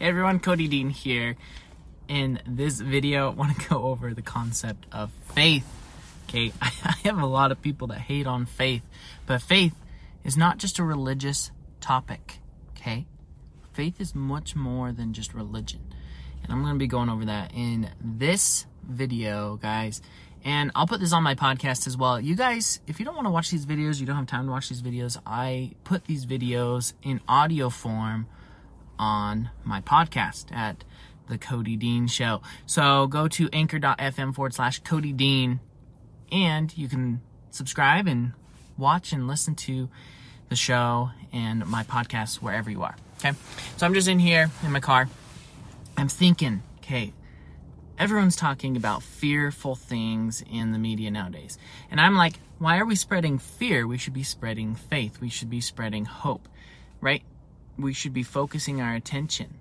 Hey everyone, Cody Dean here. In this video, I want to go over the concept of faith. Okay, I have a lot of people that hate on faith, but faith is not just a religious topic. Okay, faith is much more than just religion, and I'm going to be going over that in this video, guys. And I'll put this on my podcast as well. You guys, if you don't want to watch these videos, you don't have time to watch these videos, I put these videos in audio form on my podcast at the Cody Dean Show. So go to anchor.fm forward slash Cody Dean and you can subscribe and watch and listen to the show and my podcast wherever you are. Okay. So I'm just in here in my car. I'm thinking, okay, everyone's talking about fearful things in the media nowadays. And I'm like, why are we spreading fear? We should be spreading faith. We should be spreading hope, right? We should be focusing our attention.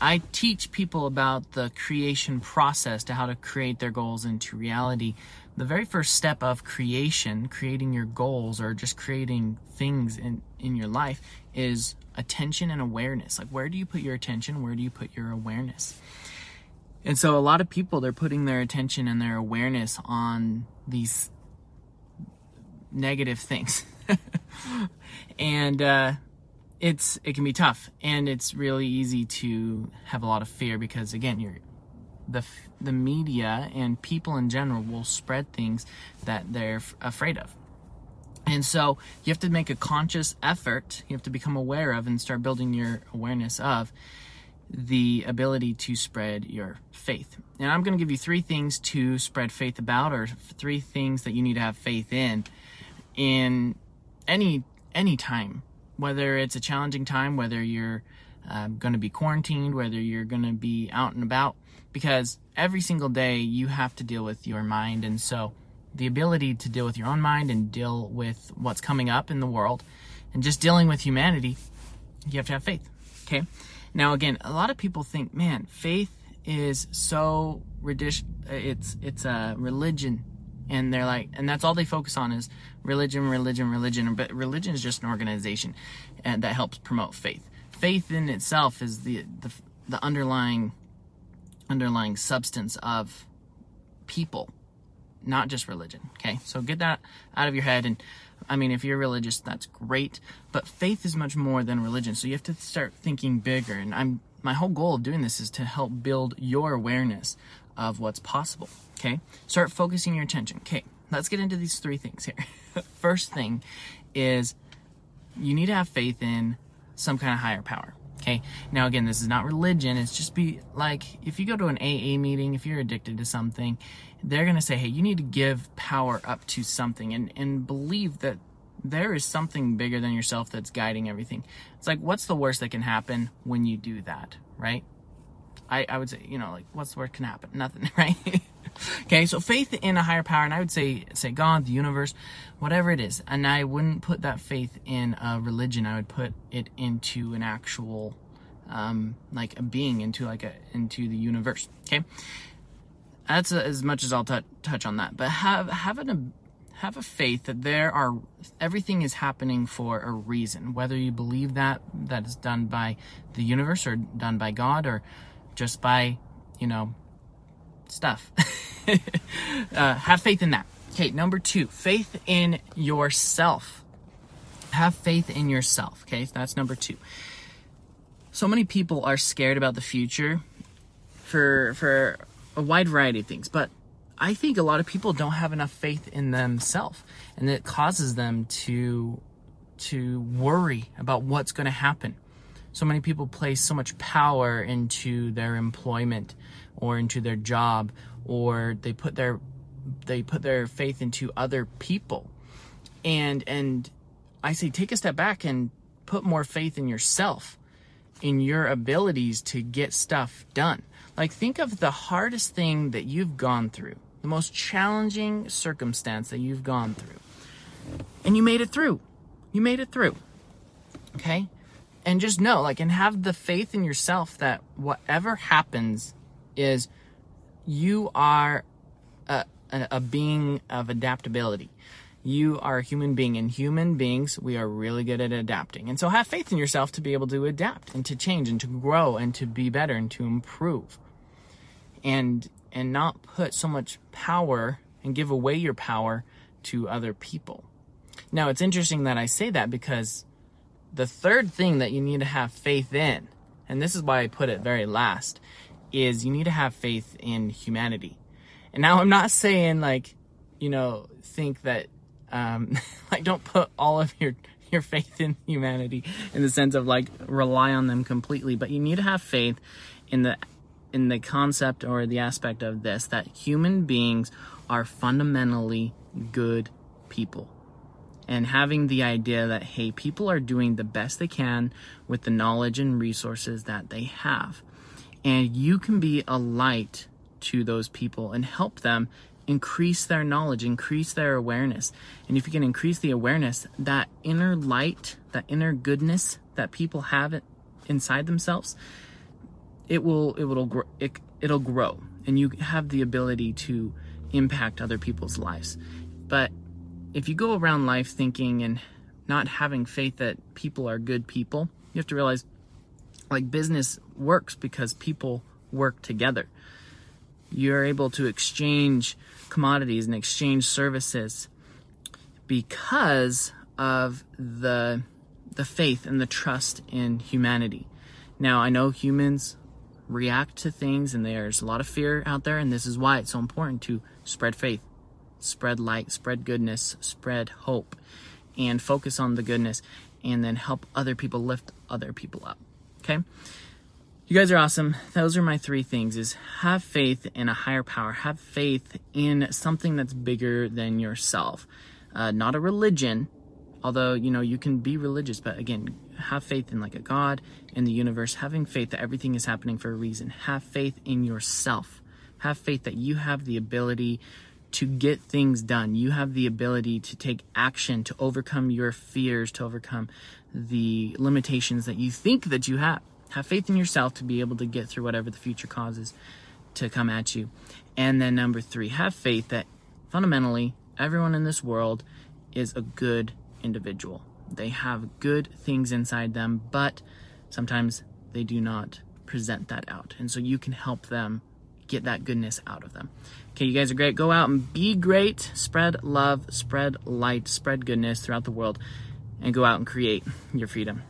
I teach people about the creation process to how to create their goals into reality. The very first step of creation, creating your goals or just creating things in, in your life is attention and awareness. Like, where do you put your attention? Where do you put your awareness? And so, a lot of people, they're putting their attention and their awareness on these negative things. and, uh, it's it can be tough and it's really easy to have a lot of fear because again you're the the media and people in general will spread things that they're f- afraid of. And so you have to make a conscious effort you have to become aware of and start building your awareness of the ability to spread your faith. And i'm going to give you three things to spread faith about or three things that you need to have faith in in any any time whether it's a challenging time, whether you're um, going to be quarantined, whether you're going to be out and about, because every single day you have to deal with your mind. And so the ability to deal with your own mind and deal with what's coming up in the world and just dealing with humanity, you have to have faith. Okay. Now, again, a lot of people think, man, faith is so ridiculous. It's, it's a religion and they're like and that's all they focus on is religion religion religion. But religion is just an organization and that helps promote faith. Faith in itself is the the, the underlying underlying substance of people not just religion okay? So get that out of your head. And i mean if you're religious that's great. But faith is much more than religion. So you have to start thinking bigger. And i'm my whole goal of doing this is to help build your awareness of what's possible. Okay? Start focusing your attention. Okay, let's get into these three things here. First thing is you need to have faith in some kind of higher power. Okay. Now, again, this is not religion. It's just be like if you go to an AA meeting, if you're addicted to something, they're going to say, hey, you need to give power up to something and, and believe that there is something bigger than yourself that's guiding everything. It's like, what's the worst that can happen when you do that, right? I, I would say, you know, like what's the word can happen? Nothing, right? okay, so faith in a higher power, and I would say say God, the universe, whatever it is. And I wouldn't put that faith in a religion. I would put it into an actual um, like a being, into like a into the universe. Okay, that's a, as much as I'll t- touch on that. But have having a have a faith that there are everything is happening for a reason whether you believe that that is done by the universe or done by god or just by, you know, stuff. uh, have faith in that. Okay, number two, faith in yourself. Have faith in yourself. Okay, that's number two. So many people are scared about the future for for a wide variety of things, but I think a lot of people don't have enough faith in themselves, and it causes them to to worry about what's going to happen so many people place so much power into their employment or into their job or they put their they put their faith into other people. And and i say take a step back and put more faith in yourself in your abilities to get stuff done. Like think of the hardest thing that you've gone through the most challenging circumstance that you've gone through. And you made it through. You made it through. Okay and just know like and have the faith in yourself that whatever happens is you are a, a, a being of adaptability You are a human being, and human beings, we are really good at adapting. And so have faith in yourself to be able to adapt and to change and to grow and to be better and to improve. And and not put so much power and give away your power to other people. Now, it's interesting that I say that because the third thing that you need to have faith in, and this is why I put it very last, is you need to have faith in humanity. And now I'm not saying like, you know, think that, um, like don't put all of your, your faith in humanity in the sense of like rely on them completely, but you need to have faith in the, in the concept or the aspect of this, that human beings are fundamentally good people and having the idea that hey people are doing the best they can with the knowledge and resources that they have and you can be a light to those people and help them increase their knowledge, increase their awareness. And if you can increase the awareness, that inner light, that inner goodness that people have inside themselves, it will it will it, it'll grow and you have the ability to impact other people's lives. But if you go around life thinking and not having faith that people are good people, you have to realize like business works because people work together. You're able to exchange commodities and exchange services because of the the faith and the trust in humanity. Now, I know humans react to things and there's a lot of fear out there and this is why it's so important to spread faith, spread light, spread goodness, spread hope and focus on the goodness and then help other people lift other people up. Okay? You guys are awesome. Those are my three things is have faith in a higher power. Have faith in something that's bigger than yourself. Uh, not a religion, although, you know, you can be religious, but again, have faith in like a God, in the universe, having faith that everything is happening for a reason. Have faith in yourself. Have faith that you have the ability to get things done. You have the ability to take action, to overcome your fears, to overcome the limitations that you think that you have. Have faith in yourself to be able to get through whatever the future causes to come at you. And then number three, have faith that fundamentally everyone in this world is a good individual. They have good things inside them, but sometimes they do not present that out. And so you can help them get that goodness out of them. Okay, you guys are great. Go out and be great. Spread love, spread light, spread goodness throughout the world, and go out and create your freedom.